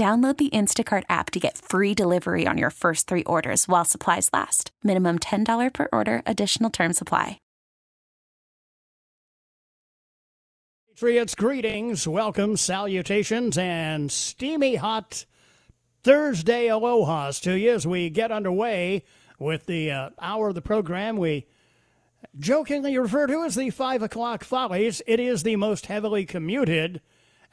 Download the Instacart app to get free delivery on your first three orders while supplies last. Minimum $10 per order, additional term supply. Patriots, greetings, welcome, salutations, and steamy hot Thursday alohas to you as we get underway with the uh, hour of the program we jokingly refer to as the 5 o'clock follies. It is the most heavily commuted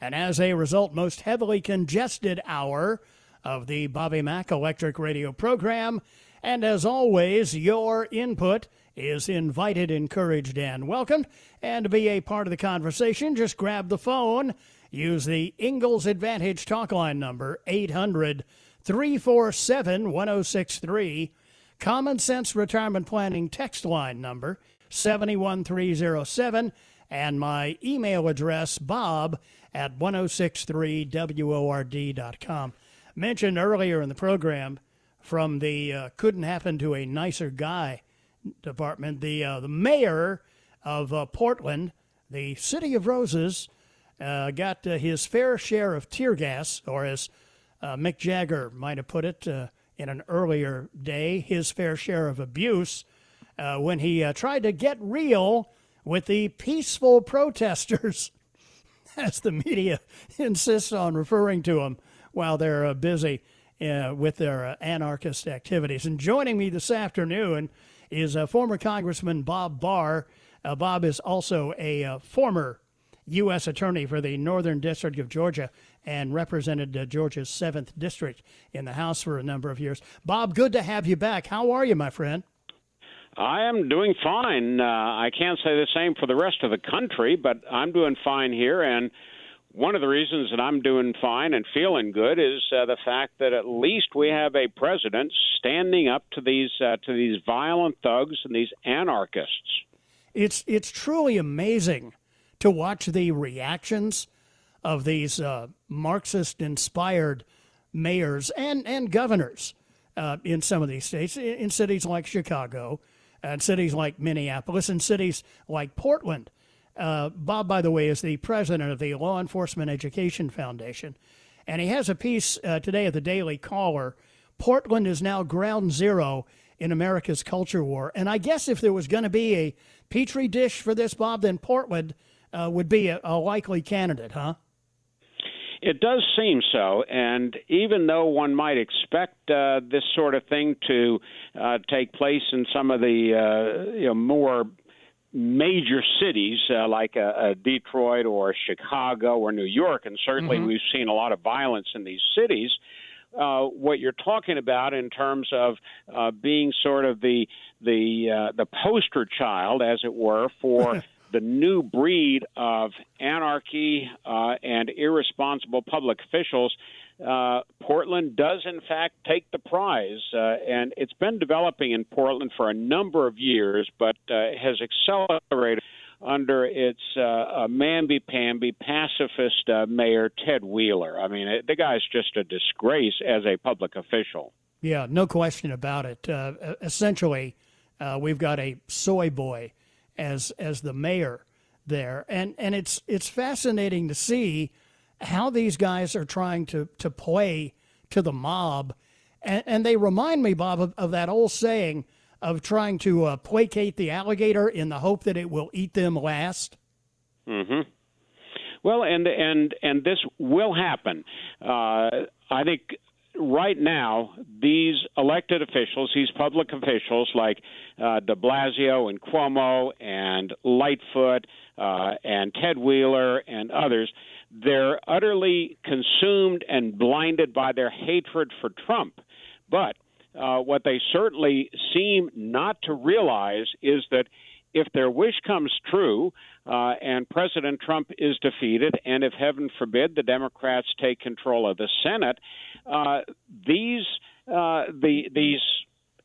and as a result, most heavily congested hour of the Bobby Mack Electric Radio program. And as always, your input is invited, encouraged, and welcomed. And to be a part of the conversation, just grab the phone. Use the Ingalls Advantage talk line number, 800 347 1063. Common Sense Retirement Planning text line number, 71307. And my email address, bob at 1063word.com. Mentioned earlier in the program from the uh, couldn't happen to a nicer guy department, the, uh, the mayor of uh, Portland, the city of roses, uh, got uh, his fair share of tear gas, or as uh, Mick Jagger might have put it in an earlier day, his fair share of abuse when he tried to get real with the peaceful protesters as the media insists on referring to them while they're uh, busy uh, with their uh, anarchist activities. And joining me this afternoon is uh, former Congressman Bob Barr. Uh, Bob is also a former U.S. Attorney for the Northern District of Georgia and represented Georgia's 7th District in the House for a number of years. Bob, good to have you back. How are you, my friend? I am doing fine. Uh, I can't say the same for the rest of the country, but I'm doing fine here. And one of the reasons that I'm doing fine and feeling good is uh, the fact that at least we have a president standing up to these uh, to these violent thugs and these anarchists. It's it's truly amazing to watch the reactions of these uh, Marxist-inspired mayors and and governors uh, in some of these states, in cities like Chicago and cities like Minneapolis and cities like Portland. Uh, Bob, by the way, is the president of the Law Enforcement Education Foundation. And he has a piece uh, today at the Daily Caller. Portland is now ground zero in America's culture war. And I guess if there was going to be a petri dish for this, Bob, then Portland uh, would be a, a likely candidate, huh? It does seem so, and even though one might expect uh, this sort of thing to uh, take place in some of the uh, you know more major cities uh, like uh, uh, Detroit or Chicago or New York, and certainly mm-hmm. we've seen a lot of violence in these cities. Uh, what you're talking about in terms of uh, being sort of the the uh, the poster child, as it were, for the new breed of anarchy uh, and irresponsible public officials, uh, Portland does in fact take the prize, uh, and it's been developing in Portland for a number of years, but uh, has accelerated under its uh, mamby-pamby pacifist uh, mayor Ted Wheeler. I mean, it, the guy's just a disgrace as a public official. Yeah, no question about it. Uh, essentially, uh, we've got a soy boy as as the mayor there, and and it's it's fascinating to see how these guys are trying to to play to the mob, and, and they remind me, Bob, of, of that old saying of trying to uh, placate the alligator in the hope that it will eat them last. Hmm. Well, and and and this will happen. Uh, I think right now, these elected officials, these public officials like uh, de Blasio and Cuomo and Lightfoot uh, and Ted Wheeler and others, they're utterly consumed and blinded by their hatred for Trump. But uh, what they certainly seem not to realize is that if their wish comes true uh, and President Trump is defeated, and if heaven forbid the Democrats take control of the Senate, uh, these uh, the these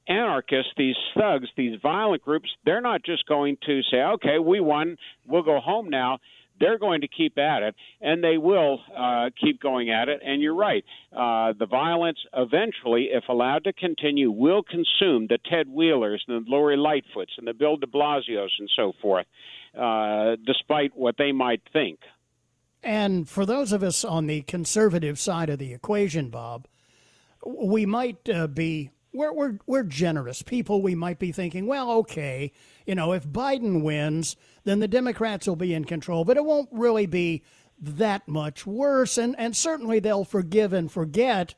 anarchists, these thugs, these violent groups, they're not just going to say, "Okay, we won, we'll go home now." They're going to keep at it, and they will uh, keep going at it. And you're right. Uh, the violence eventually, if allowed to continue, will consume the Ted Wheelers and the Lori Lightfoots and the Bill de Blasios and so forth, uh, despite what they might think. And for those of us on the conservative side of the equation, Bob, we might uh, be we're, we're, we're generous people. We might be thinking, well, okay, you know, if Biden wins, then the Democrats will be in control, but it won't really be that much worse. And, and certainly they'll forgive and forget,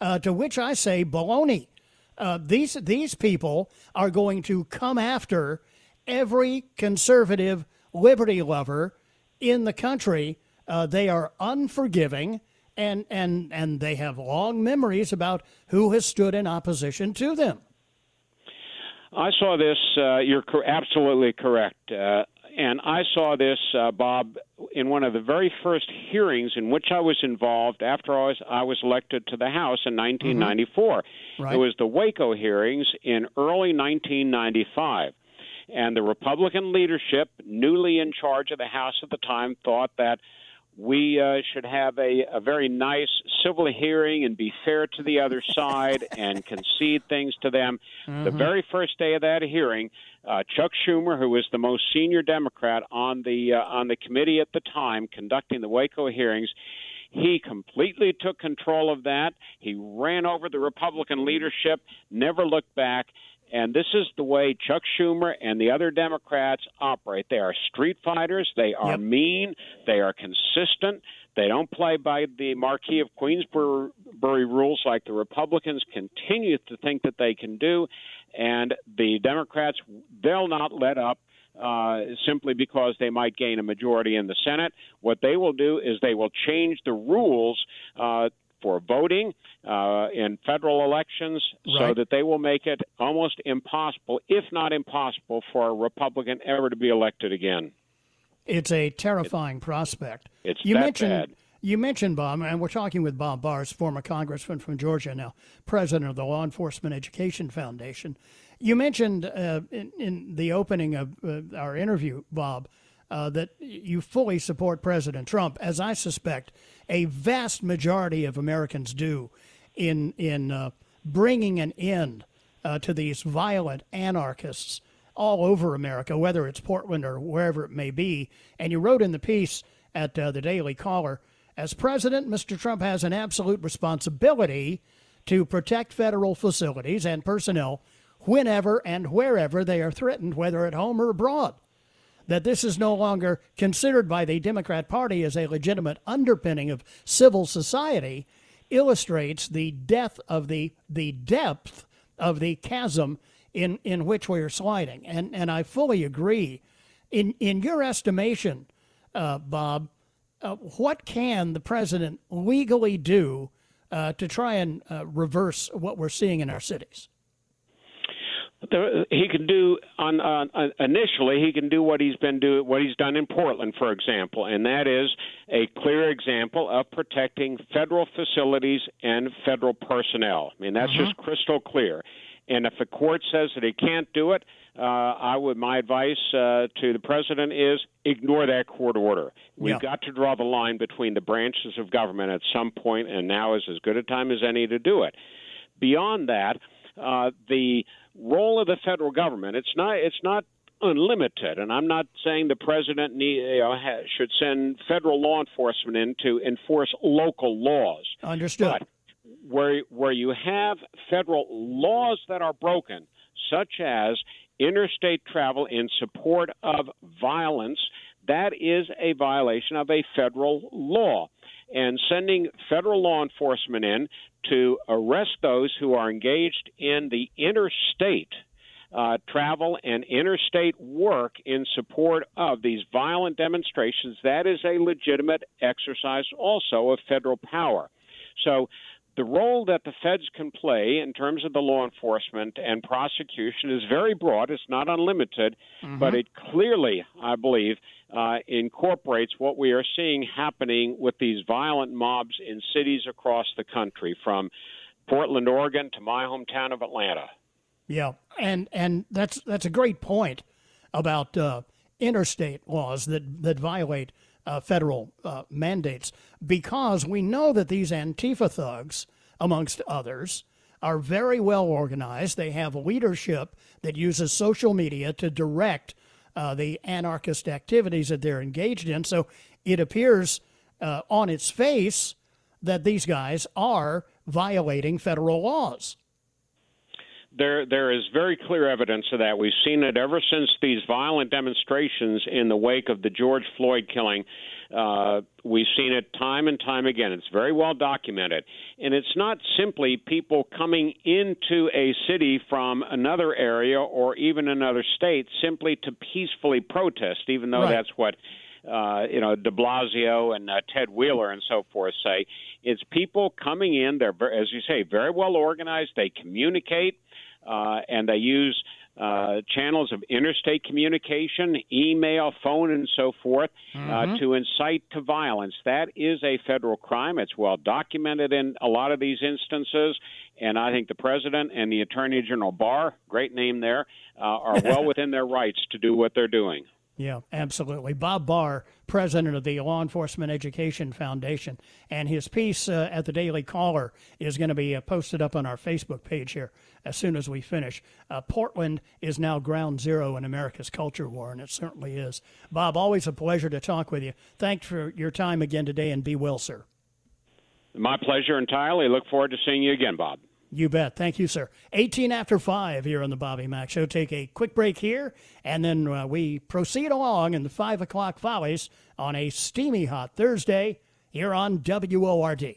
uh, to which I say, baloney. Uh, these, these people are going to come after every conservative liberty lover in the country. Uh, they are unforgiving and and and they have long memories about who has stood in opposition to them. I saw this. Uh, you're co- absolutely correct. Uh, and I saw this, uh, Bob, in one of the very first hearings in which I was involved after I was, I was elected to the House in 1994. Mm-hmm. Right. It was the Waco hearings in early 1995. And the Republican leadership, newly in charge of the House at the time, thought that we uh, should have a, a very nice civil hearing and be fair to the other side and concede things to them. Mm-hmm. The very first day of that hearing, uh, Chuck Schumer, who was the most senior Democrat on the uh, on the committee at the time conducting the Waco hearings, he completely took control of that. He ran over the Republican leadership, never looked back, and this is the way Chuck Schumer and the other Democrats operate. They are street fighters. They are yep. mean. They are consistent. They don't play by the Marquis of Queensberry rules like the Republicans continue to think that they can do. And the Democrats, they'll not let up. Uh, simply because they might gain a majority in the Senate. What they will do is they will change the rules uh, for voting uh, in federal elections right. so that they will make it almost impossible, if not impossible, for a Republican ever to be elected again. It's a terrifying it, prospect. It's you mentioned, bad. You mentioned Bob, and we're talking with Bob Barr's, former congressman from Georgia, now president of the Law Enforcement Education Foundation. You mentioned uh, in, in, the opening of uh, our interview, Bob, uh, that you fully support President Trump, as I suspect a vast majority of Americans do in in uh, bringing an end uh, to these violent anarchists all over America, whether it's Portland or wherever it may be. And you wrote in the piece at uh, the Daily Caller, as president, Mr. Trump has an absolute responsibility to protect federal facilities and personnel whenever and wherever they are threatened, whether at home or abroad that this is no longer considered by the Democrat Party as a legitimate underpinning of civil society illustrates the depth of the the depth of the chasm in, in which we are sliding. And and I fully agree. In in your estimation, uh, Bob, uh, what can the president legally do uh, to try and uh, reverse what we're seeing in our cities? He can do on, on, on, initially he can do what he's been do what he's done in Portland, for example, and that is a clear example of protecting federal facilities and federal personnel. I mean that's mm-hmm. just crystal clear. And if the court says that he can't do it, uh, I would my advice uh, to the president is ignore that court order. We've yeah. got to draw the line between the branches of government at some point, and now is as good a time as any to do it. Beyond that, uh, the role of the federal government. It's not. It's not unlimited, and I'm not saying the president need, you know, ha, should send federal law enforcement in to enforce local laws. Understood. But where where you have federal laws that are broken, such as interstate travel in support of violence, that is a violation of a federal law and sending federal law enforcement in to arrest those who are engaged in the interstate uh, travel and interstate work in support of these violent demonstrations. That is a legitimate exercise also of federal power. So the role that the feds can play in terms of the law enforcement and prosecution is very broad. It's not unlimited, mm-hmm. but it clearly, I believe, uh, incorporates what we are seeing happening with these violent mobs in cities across the country, from Portland, Oregon, to my hometown of Atlanta. Yeah, and and that's that's a great point about uh, interstate laws that that violate uh, federal uh, mandates because we know that these Antifa thugs, amongst others, are very well organized. They have leadership that uses social media to direct uh, the anarchist activities that they're engaged in. So it appears uh, on its face that these guys are violating federal laws there there is very clear evidence of that. We've seen it ever since these violent demonstrations in the wake of the George Floyd killing. Uh, we've seen it time and time again. It's very well documented. And it's not simply people coming into a city from another area or even another state simply to peacefully protest, even though right. that's what uh, you know, De Blasio and uh, Ted Wheeler and so forth say. It's people coming in. They're, as you say, very well organized. They communicate uh, and they use uh, channels of interstate communication, email, phone, and so forth uh, mm-hmm. uh, to incite to violence. That is a federal crime. It's well documented in a lot of these instances. And I think the president and the attorney general Barr, great name there, uh, are well within their rights to do what they're doing. Yeah, absolutely. Bob Barr, president of the Law Enforcement Education Foundation, and his piece uh, at the Daily Caller is going to be uh, posted up on our Facebook page here as soon as we finish. Uh, Portland is now ground zero in America's culture war, and it certainly is. Bob, always a pleasure to talk with you. Thanks for your time again today, and be well, sir. My pleasure entirely. Look forward to seeing you again, Bob. You bet. Thank you, sir. 18 after 5 here on the Bobby Mack Show. Take a quick break here, and then uh, we proceed along in the 5 o'clock follies on a steamy hot Thursday here on WORD.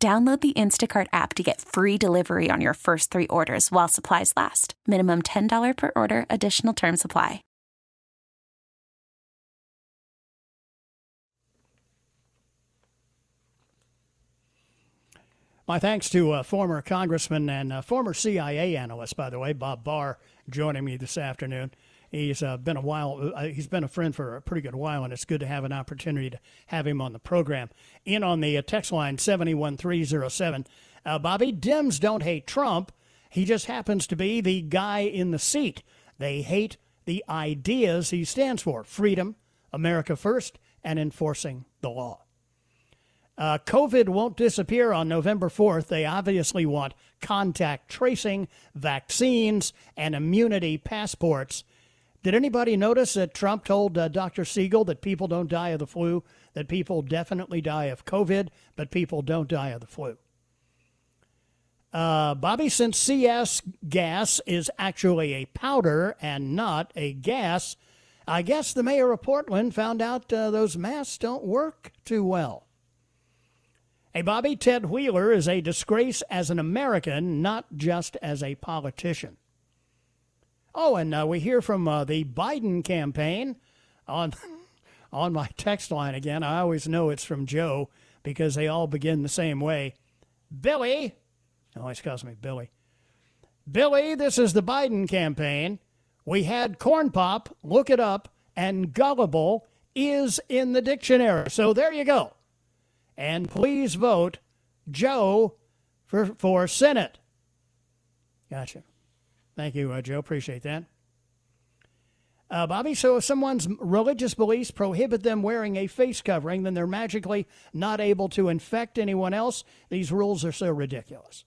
Download the Instacart app to get free delivery on your first three orders while supplies last. Minimum $10 per order, additional term supply. My thanks to uh, former Congressman and uh, former CIA analyst, by the way, Bob Barr, joining me this afternoon. He's uh, been a while. Uh, he's been a friend for a pretty good while, and it's good to have an opportunity to have him on the program. In on the uh, text line seventy one three zero seven. Uh, Bobby, Dems don't hate Trump. He just happens to be the guy in the seat. They hate the ideas he stands for: freedom, America first, and enforcing the law. Uh, COVID won't disappear on November 4th. They obviously want contact tracing, vaccines, and immunity passports Did anybody notice that Trump told uh, Dr. Siegel that people don't die of the flu, that people definitely die of COVID, but people don't die of the flu? Uh, Bobby, since CS gas is actually a powder and not a gas, I guess the mayor of Portland found out uh, those masks don't work too well. Hey, Bobby, Ted Wheeler is a disgrace as an American, not just as a politician. Oh, and uh, we hear from uh, the Biden campaign on on my text line again. I always know it's from Joe because they all begin the same way. Billy, always calls me Billy. Billy, this is the Biden campaign. We had corn pop, look it up, and gullible is in the dictionary. So there you go. And please vote Joe for, for Senate. Gotcha. Thank you, uh, Joe. Appreciate that. Uh, Bobby, so if someone's religious beliefs prohibit them wearing a face covering, then they're magically not able to infect anyone else. These rules are so ridiculous.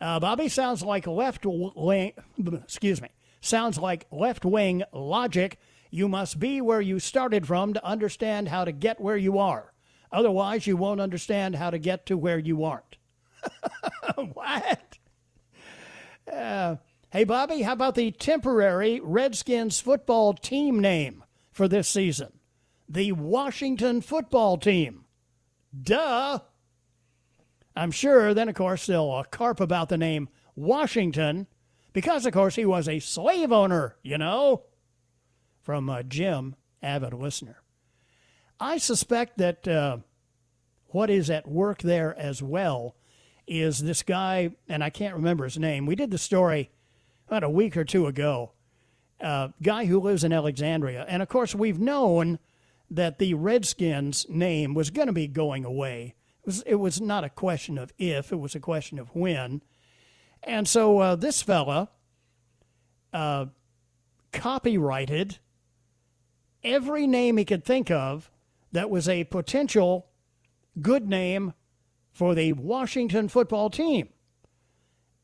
Uh, Bobby sounds like left wing, excuse me, sounds like left wing logic. You must be where you started from to understand how to get where you are. Otherwise, you won't understand how to get to where you aren't. what? Uh, hey, Bobby, how about the temporary Redskins football team name for this season? The Washington football team. Duh. I'm sure then, of course, they'll uh, carp about the name Washington because, of course, he was a slave owner, you know. From uh, Jim, avid listener. I suspect that uh, what is at work there as well is this guy, and I can't remember his name. We did the story about a week or two ago. Uh, guy who lives in Alexandria. And of course, we've known that the Redskins name was going to be going away. It was, it was not a question of if, it was a question of when. And so uh, this fella uh, copyrighted every name he could think of that was a potential good name for the Washington football team.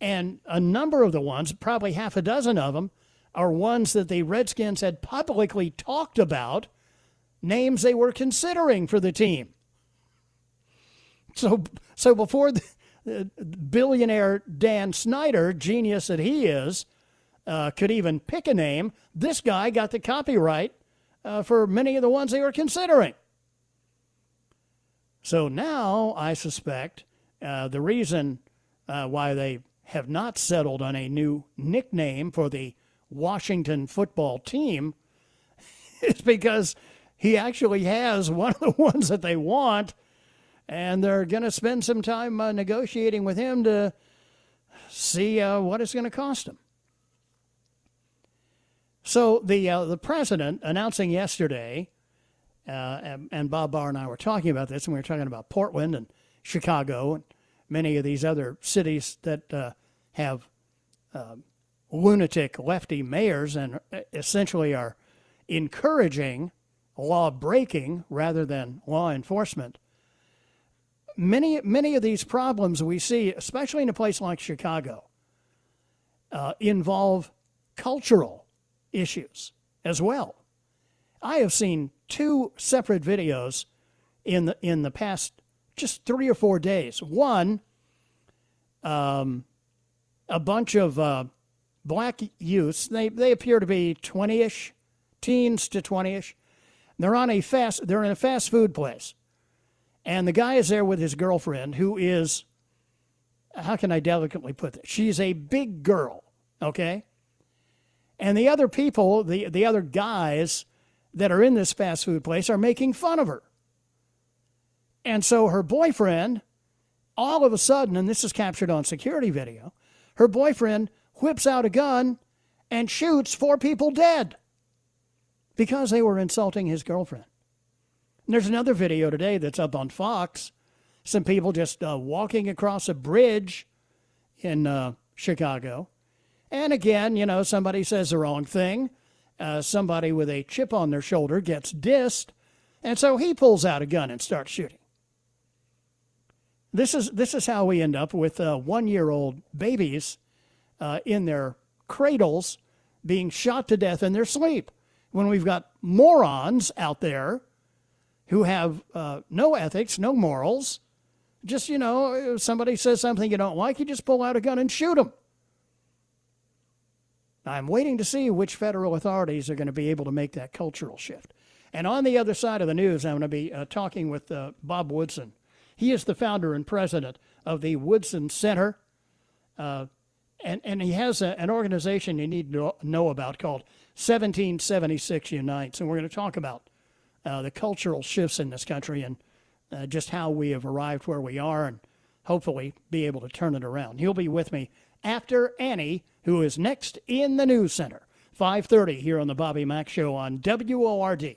And a number of the ones, probably half a dozen of them, are ones that the Redskins had publicly talked about, names they were considering for the team. So, so before the, billionaire Dan Snyder, genius that he is, uh, could even pick a name, this guy got the copyright uh, for many of the ones they were considering. So now I suspect uh, the reason uh, why they have not settled on a new nickname for the Washington football team is because he actually has one of the ones that they want, and they're going to spend some time uh, negotiating with him to see uh, what it's going to cost him. So the uh, the president announcing yesterday uh, and, and, Bob Barr and I were talking about this, and we were talking about Portland and Chicago and many of these other cities that uh, have uh, lunatic lefty mayors and uh, essentially are encouraging law breaking rather than law enforcement. Many, many of these problems we see, especially in a place like Chicago, uh, involve cultural issues as well. I have seen two separate videos in the in the past just three or four days. One, um, a bunch of uh, black youths. They they appear to be twenty-ish, teens to twenty-ish. They're on a fast. They're in a fast food place, and the guy is there with his girlfriend, who is, how can I delicately put this? She's a big girl. Okay. And the other people, the the other guys that are in this fast food place are making fun of her. And so her boyfriend, all of a sudden, and this is captured on security video, her boyfriend whips out a gun and shoots four people dead because they were insulting his girlfriend. And there's another video today that's up on Fox. Some people just uh, walking across a bridge in uh, Chicago. And again, you know, somebody says the wrong thing uh, somebody with a chip on their shoulder gets dissed, and so he pulls out a gun and starts shooting. This is this is how we end up with uh, one-year-old babies uh, in their cradles being shot to death in their sleep. When we've got morons out there who have uh, no ethics, no morals, just, you know, if somebody says something you don't like, you just pull out a gun and shoot them. I'm waiting to see which federal authorities are going to be able to make that cultural shift. And on the other side of the news, I'm going to be uh, talking with uh, Bob Woodson. He is the founder and president of the Woodson Center. Uh, and, and he has a, an organization you need to know about called 1776 Unites. And we're going to talk about uh, the cultural shifts in this country and uh, just how we have arrived where we are and hopefully be able to turn it around. He'll be with me after Annie, who is next in the news center. 5:30 here on the Bobby Mack show on WORD.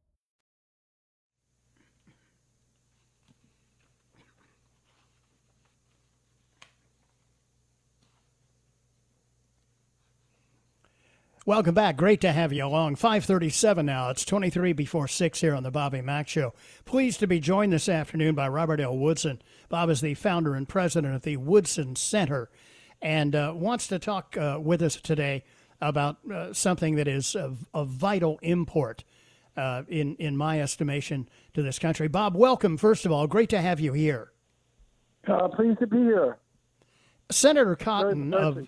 Welcome back. Great to have you along. 537 now. It's 23 before 6 here on the Bobby Mack Show. Pleased to be joined this afternoon by Robert L. Woodson. Bob is the founder and president of the Woodson Center and uh, wants to talk uh, with us today about uh, something that is of, of vital import, uh, in, in my estimation, to this country. Bob, welcome, first of all. Great to have you here. Uh, pleased to be here. Senator Cotton of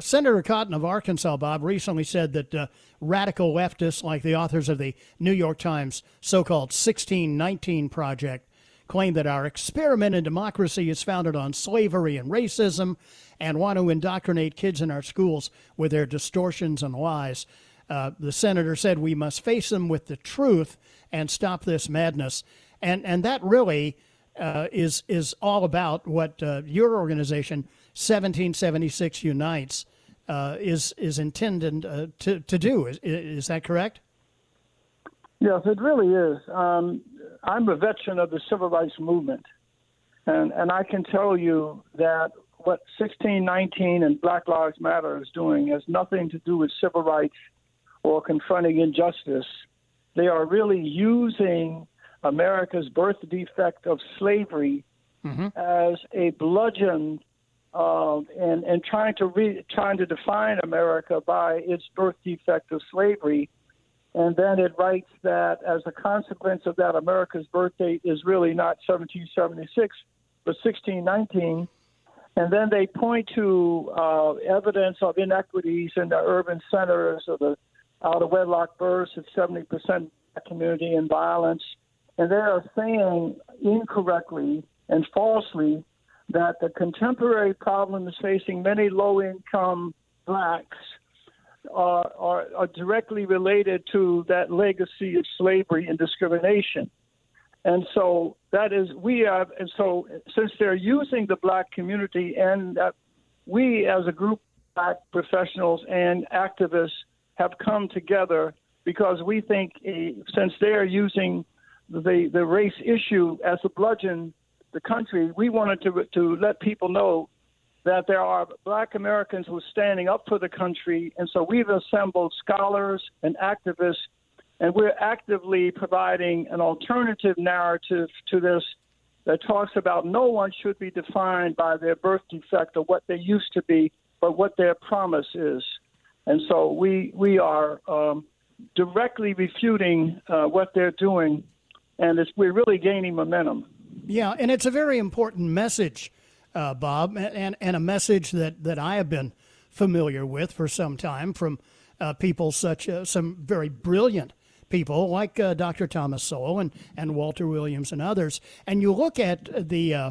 Senator Cotton of Arkansas, Bob, recently said that uh, radical leftists, like the authors of the New York Times so called 1619 Project, claim that our experiment in democracy is founded on slavery and racism and want to indoctrinate kids in our schools with their distortions and lies. Uh, the senator said we must face them with the truth and stop this madness. And, and that really uh, is, is all about what uh, your organization 1776 Unites uh, is is intended uh, to to do. Is is that correct? Yes, it really is. Um, I'm a veteran of the civil rights movement, and and I can tell you that what 1619 and Black Lives Matter is doing has nothing to do with civil rights or confronting injustice. They are really using America's birth defect of slavery mm-hmm. as a bludgeon uh, and and trying to re, trying to define America by its birth defect of slavery, and then it writes that as a consequence of that, America's birth date is really not 1776, but 1619. And then they point to uh, evidence of inequities in the urban centers of the out of wedlock births at 70% community and violence. And they are saying incorrectly and falsely that the contemporary problems facing many low income blacks are, are, are directly related to that legacy of slavery and discrimination. And so that is, we have, and so since they're using the black community and that we as a group, black professionals and activists, have come together because we think uh, since they're using the, the race issue as a bludgeon the country, we wanted to, to let people know that there are black Americans who are standing up for the country. And so we've assembled scholars and activists, and we're actively providing an alternative narrative to this that talks about no one should be defined by their birth defect or what they used to be, but what their promise is. And so we, we are um, directly refuting uh, what they're doing, and we're really gaining momentum. Yeah, and it's a very important message uh, Bob, and, and a message that, that I have been familiar with for some time from uh, people such uh, some very brilliant people like uh, Dr. Thomas Sowell and, and Walter Williams and others. And you look at the uh,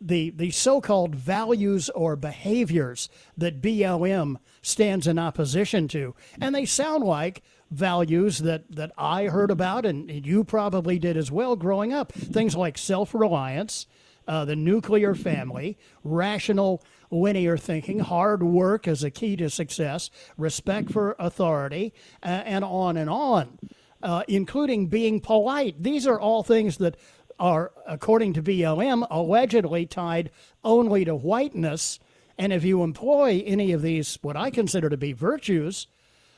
the the so-called values or behaviors that BLM stands in opposition to, and they sound like values that, that I heard about and you probably did as well growing up. Things like self-reliance, uh, the nuclear family, rational linear thinking, hard work as a key to success, respect for authority, uh, and on and on, uh, including being polite. These are all things that are, according to BLM, allegedly tied only to whiteness. And if you employ any of these, what I consider to be virtues,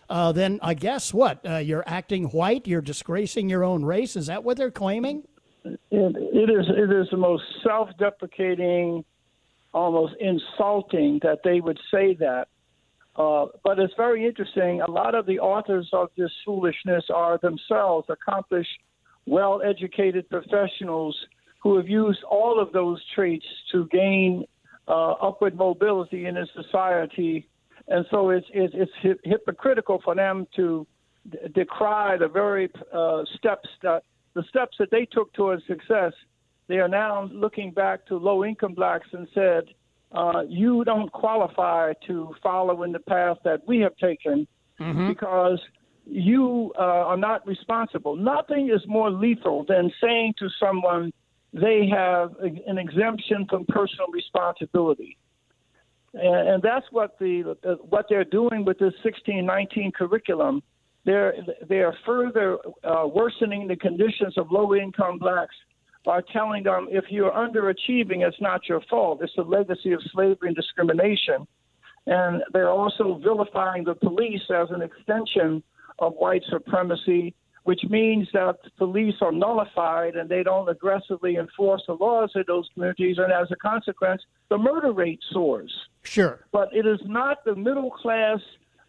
uh, then I guess what? Uh, you're acting white, you're disgracing your own race. Is that what they're claiming? it, it is it is the most self-deprecating, almost insulting that they would say that. Uh, but it's very interesting. A lot of the authors of this foolishness are themselves accomplished, well-educated professionals who have used all of those traits to gain uh, upward mobility in a society. And so it's it's, it's hypocritical for them to decry the very uh, steps that the steps that they took towards success, they are now looking back to low income blacks and said, uh, you don't qualify to follow in the path that we have taken mm-hmm. because you uh, are not responsible. Nothing is more lethal than saying to someone they have an exemption from personal responsibility. And, and that's what the uh, what they're doing with this 1619 curriculum they're they are further uh, worsening the conditions of low income blacks by telling them if you're underachieving, it's not your fault. It's a legacy of slavery and discrimination. And they're also vilifying the police as an extension of white supremacy, which means that the police are nullified and they don't aggressively enforce the laws in those communities. And as a consequence, the murder rate soars. Sure. But it is not the middle class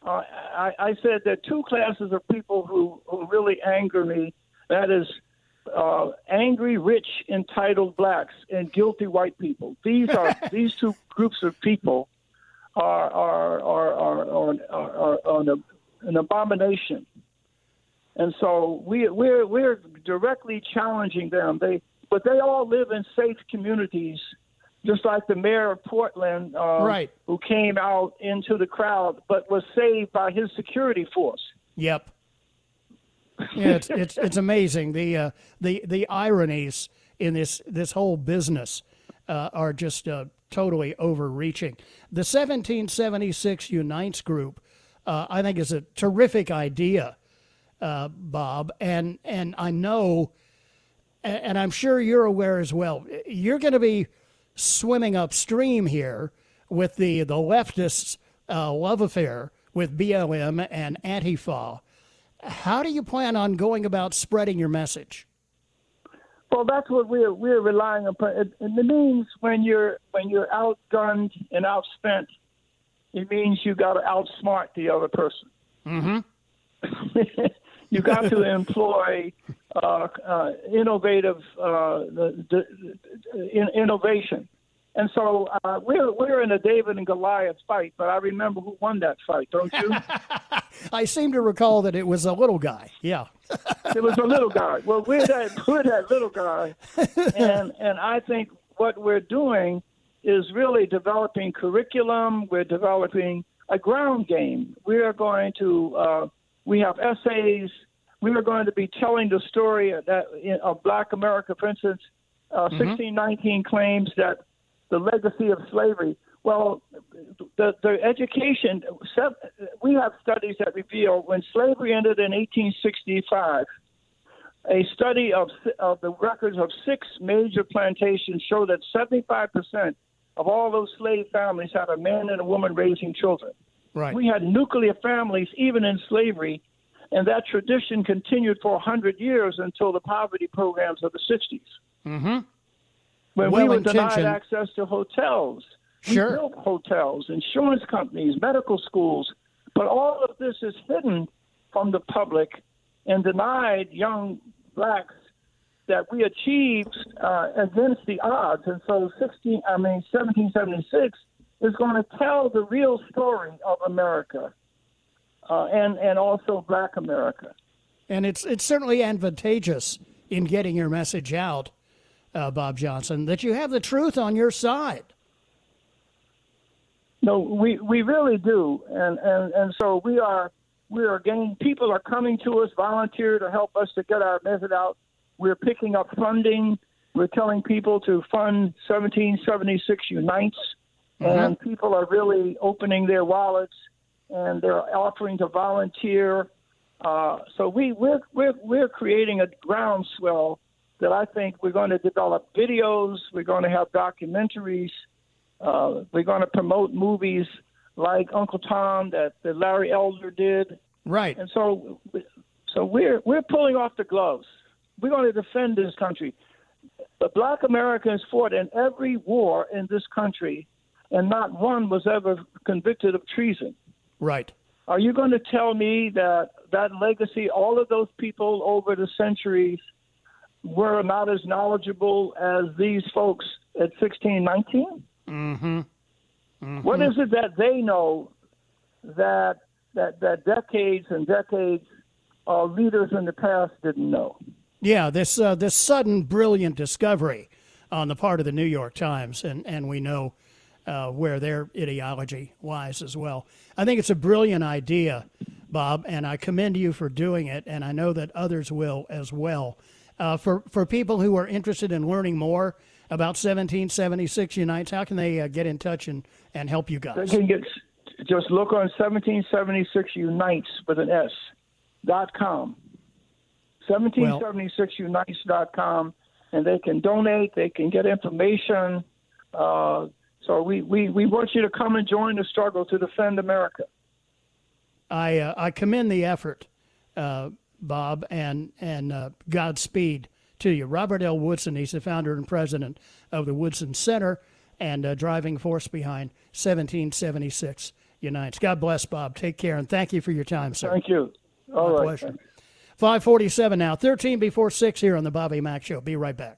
uh, I, I said there are two classes of people who, who really anger me. That is uh, angry, rich, entitled blacks and guilty white people. These are these two groups of people are are are are, are, are, are an, an abomination. And so we we're we're directly challenging them. They but they all live in safe communities just like the mayor of Portland, uh, right. who came out into the crowd but was saved by his security force. Yep. Yeah, it's it's it's amazing the uh, the the ironies in this this whole business uh, are just uh, totally overreaching. The 1776 Unites group, uh, I think, is a terrific idea, uh, Bob, and and I know, and I'm sure you're aware as well. You're going to be swimming upstream here with the, the leftists' uh, love affair with BLM and Antifa. How do you plan on going about spreading your message? Well, that's what we're we're relying upon. It, it means when you're when you're outgunned and outspent, it means you got to outsmart the other person. Mm-hmm. you got to employ uh, uh, innovative uh, the, the, in, innovation. And so uh, we're we're in a David and Goliath fight, but I remember who won that fight, don't you? I seem to recall that it was a little guy. Yeah, it was a little guy. Well, we're that we're that little guy, and and I think what we're doing is really developing curriculum. We're developing a ground game. We are going to uh, we have essays. We are going to be telling the story that of Black America, for instance. Uh, mm-hmm. 1619 claims that the legacy of slavery. Well, the, the education, we have studies that reveal when slavery ended in 1865, a study of, of the records of six major plantations show that 75% of all those slave families had a man and a woman raising children. Right. We had nuclear families even in slavery, and that tradition continued for 100 years until the poverty programs of the 60s. Mm-hmm. When well we were denied access to hotels, sure. we built hotels, insurance companies, medical schools, but all of this is hidden from the public and denied young blacks that we achieved uh, against the odds. And so, 16, I mean, 1776 is going to tell the real story of America uh, and and also Black America. And it's it's certainly advantageous in getting your message out, uh, Bob Johnson, that you have the truth on your side. No, we we really do, and and and so we are we are getting people are coming to us, volunteer to help us to get our message out. We're picking up funding. We're telling people to fund 1776 Unites, mm-hmm. and people are really opening their wallets and they're offering to volunteer. Uh, so we we're, we're we're creating a groundswell that I think we're going to develop videos. We're going to have documentaries. Uh, we're going to promote movies like Uncle Tom that, that Larry Elder did. Right. And so, so we're we're pulling off the gloves. We're going to defend this country. The Black Americans fought in every war in this country, and not one was ever convicted of treason. Right. Are you going to tell me that that legacy, all of those people over the centuries, were not as knowledgeable as these folks at 1619? Mm-hmm. Mm-hmm. What is it that they know that that that decades and decades of leaders in the past didn't know? Yeah, this uh, this sudden brilliant discovery on the part of the New York Times, and and we know uh, where their ideology lies as well. I think it's a brilliant idea, Bob, and I commend you for doing it, and I know that others will as well. Uh, for for people who are interested in learning more about 1776 Unites, how can they uh, get in touch and, and help you guys? They can get just look on 1776 Unites with an S dot com. 1776unites dot com, and they can donate. They can get information. Uh, so we, we, we want you to come and join the struggle to defend America. I uh, I commend the effort, uh, Bob, and and uh, Godspeed to you. Robert L. Woodson, he's the founder and president of the Woodson Center and a driving force behind 1776 Unites. God bless, Bob. Take care, and thank you for your time, sir. Thank you. All My right. pleasure. 547 now, 13 before 6 here on the Bobby Mack Show. Be right back.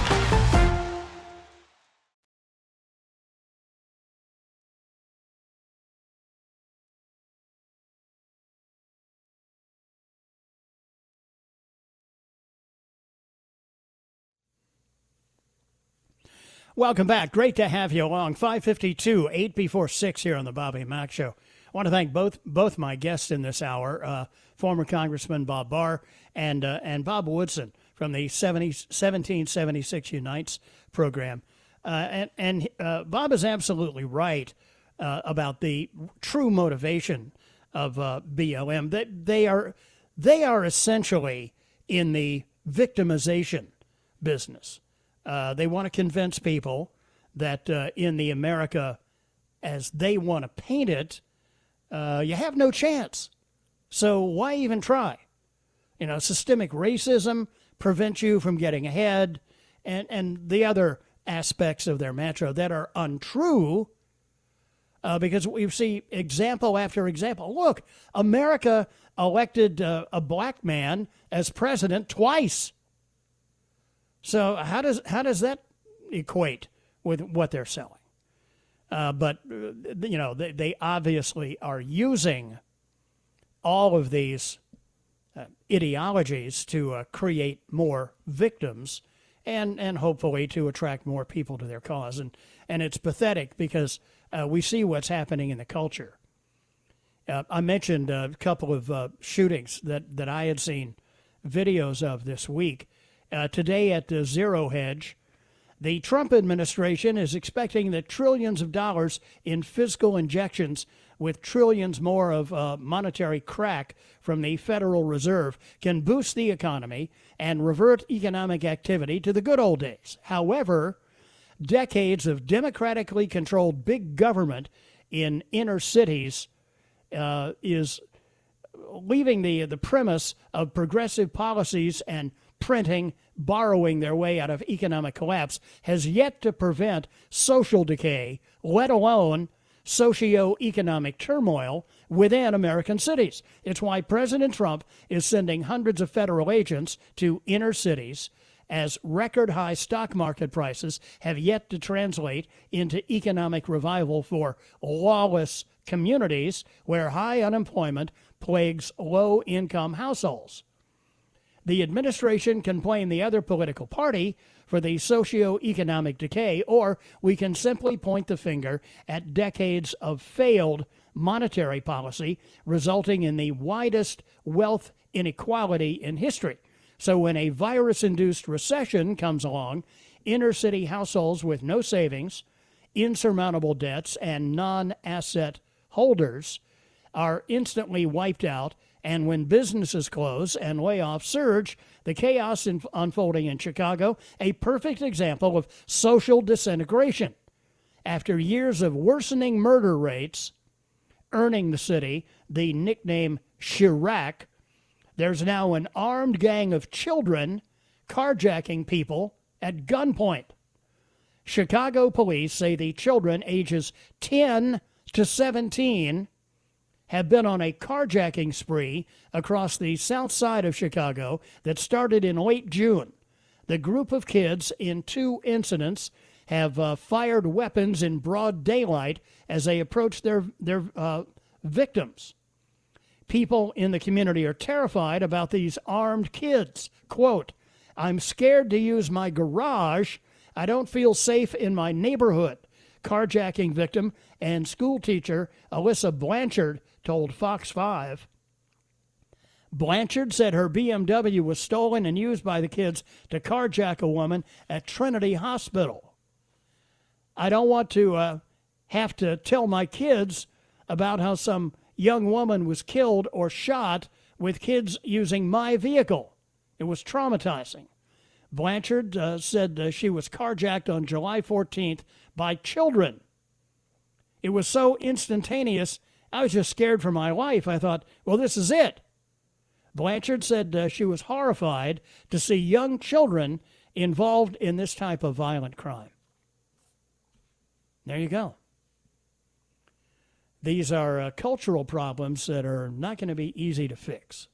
Welcome back. Great to have you along. 552, 8 before 6 here on the Bobby Mack Show. I want to thank both both my guests in this hour, uh, former Congressman Bob Barr and, uh, and Bob Woodson from the 70, 1776 Unites program. Uh, and and uh, Bob is absolutely right uh, about the true motivation of uh, BLM. That they are they are essentially in the victimization business. Uh, they want to convince people that uh, in the America as they want to paint it, uh, you have no chance. So why even try? You know, systemic racism prevents you from getting ahead, and, and the other aspects of their mantra that are untrue. Uh, because we see example after example. Look, America elected uh, a black man as president twice. So how does how does that equate with what they're selling? Uh, but uh, you know they, they obviously are using all of these uh, ideologies to uh, create more victims and and hopefully to attract more people to their cause and and it's pathetic because uh, we see what's happening in the culture. Uh, I mentioned a couple of shootings that that I had seen videos of this week uh, today at the Zero Hedge. The Trump administration is expecting that trillions of dollars in fiscal injections, with trillions more of uh, monetary crack from the Federal Reserve, can boost the economy and revert economic activity to the good old days. However, decades of democratically controlled big government in inner cities uh, is leaving the the premise of progressive policies and printing, borrowing their way out of economic collapse has yet to prevent social decay, let alone socio-economic turmoil within American cities. It's why President Trump is sending hundreds of federal agents to inner cities as record high stock market prices have yet to translate into economic revival for lawless communities where high unemployment plagues low income households. The administration can blame the other political party for the socio-economic decay, or we can simply point the finger at decades of failed monetary policy, resulting in the widest wealth inequality in history. So when a virus induced recession comes along, inner city households with no savings, insurmountable debts, and non asset holders are instantly wiped out and when businesses close and layoffs surge, the chaos in, unfolding in Chicago, a perfect example of social disintegration. After years of worsening murder rates, earning the city the nickname Chiraq, there's now an armed gang of children carjacking people at gunpoint. Chicago police say the children ages 10 to 17 have been on a carjacking spree across the south side of Chicago that started in late June. The group of kids in two incidents have uh, fired weapons in broad daylight as they approach their, their uh, victims. People in the community are terrified about these armed kids. Quote, I'm scared to use my garage. I don't feel safe in my neighborhood. Carjacking victim and school teacher Alyssa Blanchard told Fox 5. Blanchard said her BMW was stolen and used by the kids to carjack a woman at Trinity Hospital. I don't want to uh, have to tell my kids about how some young woman was killed or shot with kids using my vehicle. It was traumatizing. Blanchard uh, said uh, she was carjacked on July 14th by children. It was so instantaneous I was just scared for my life. I thought, well, this is it. Blanchard said uh, she was horrified to see young children involved in this type of violent crime. There you go. These are uh, cultural problems that are not going to be easy to fix.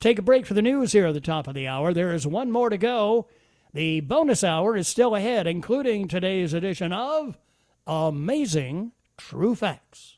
Take a break for the news here at the top of the hour. There is one more to go. The bonus hour is still ahead, including today's edition of Amazing True Facts.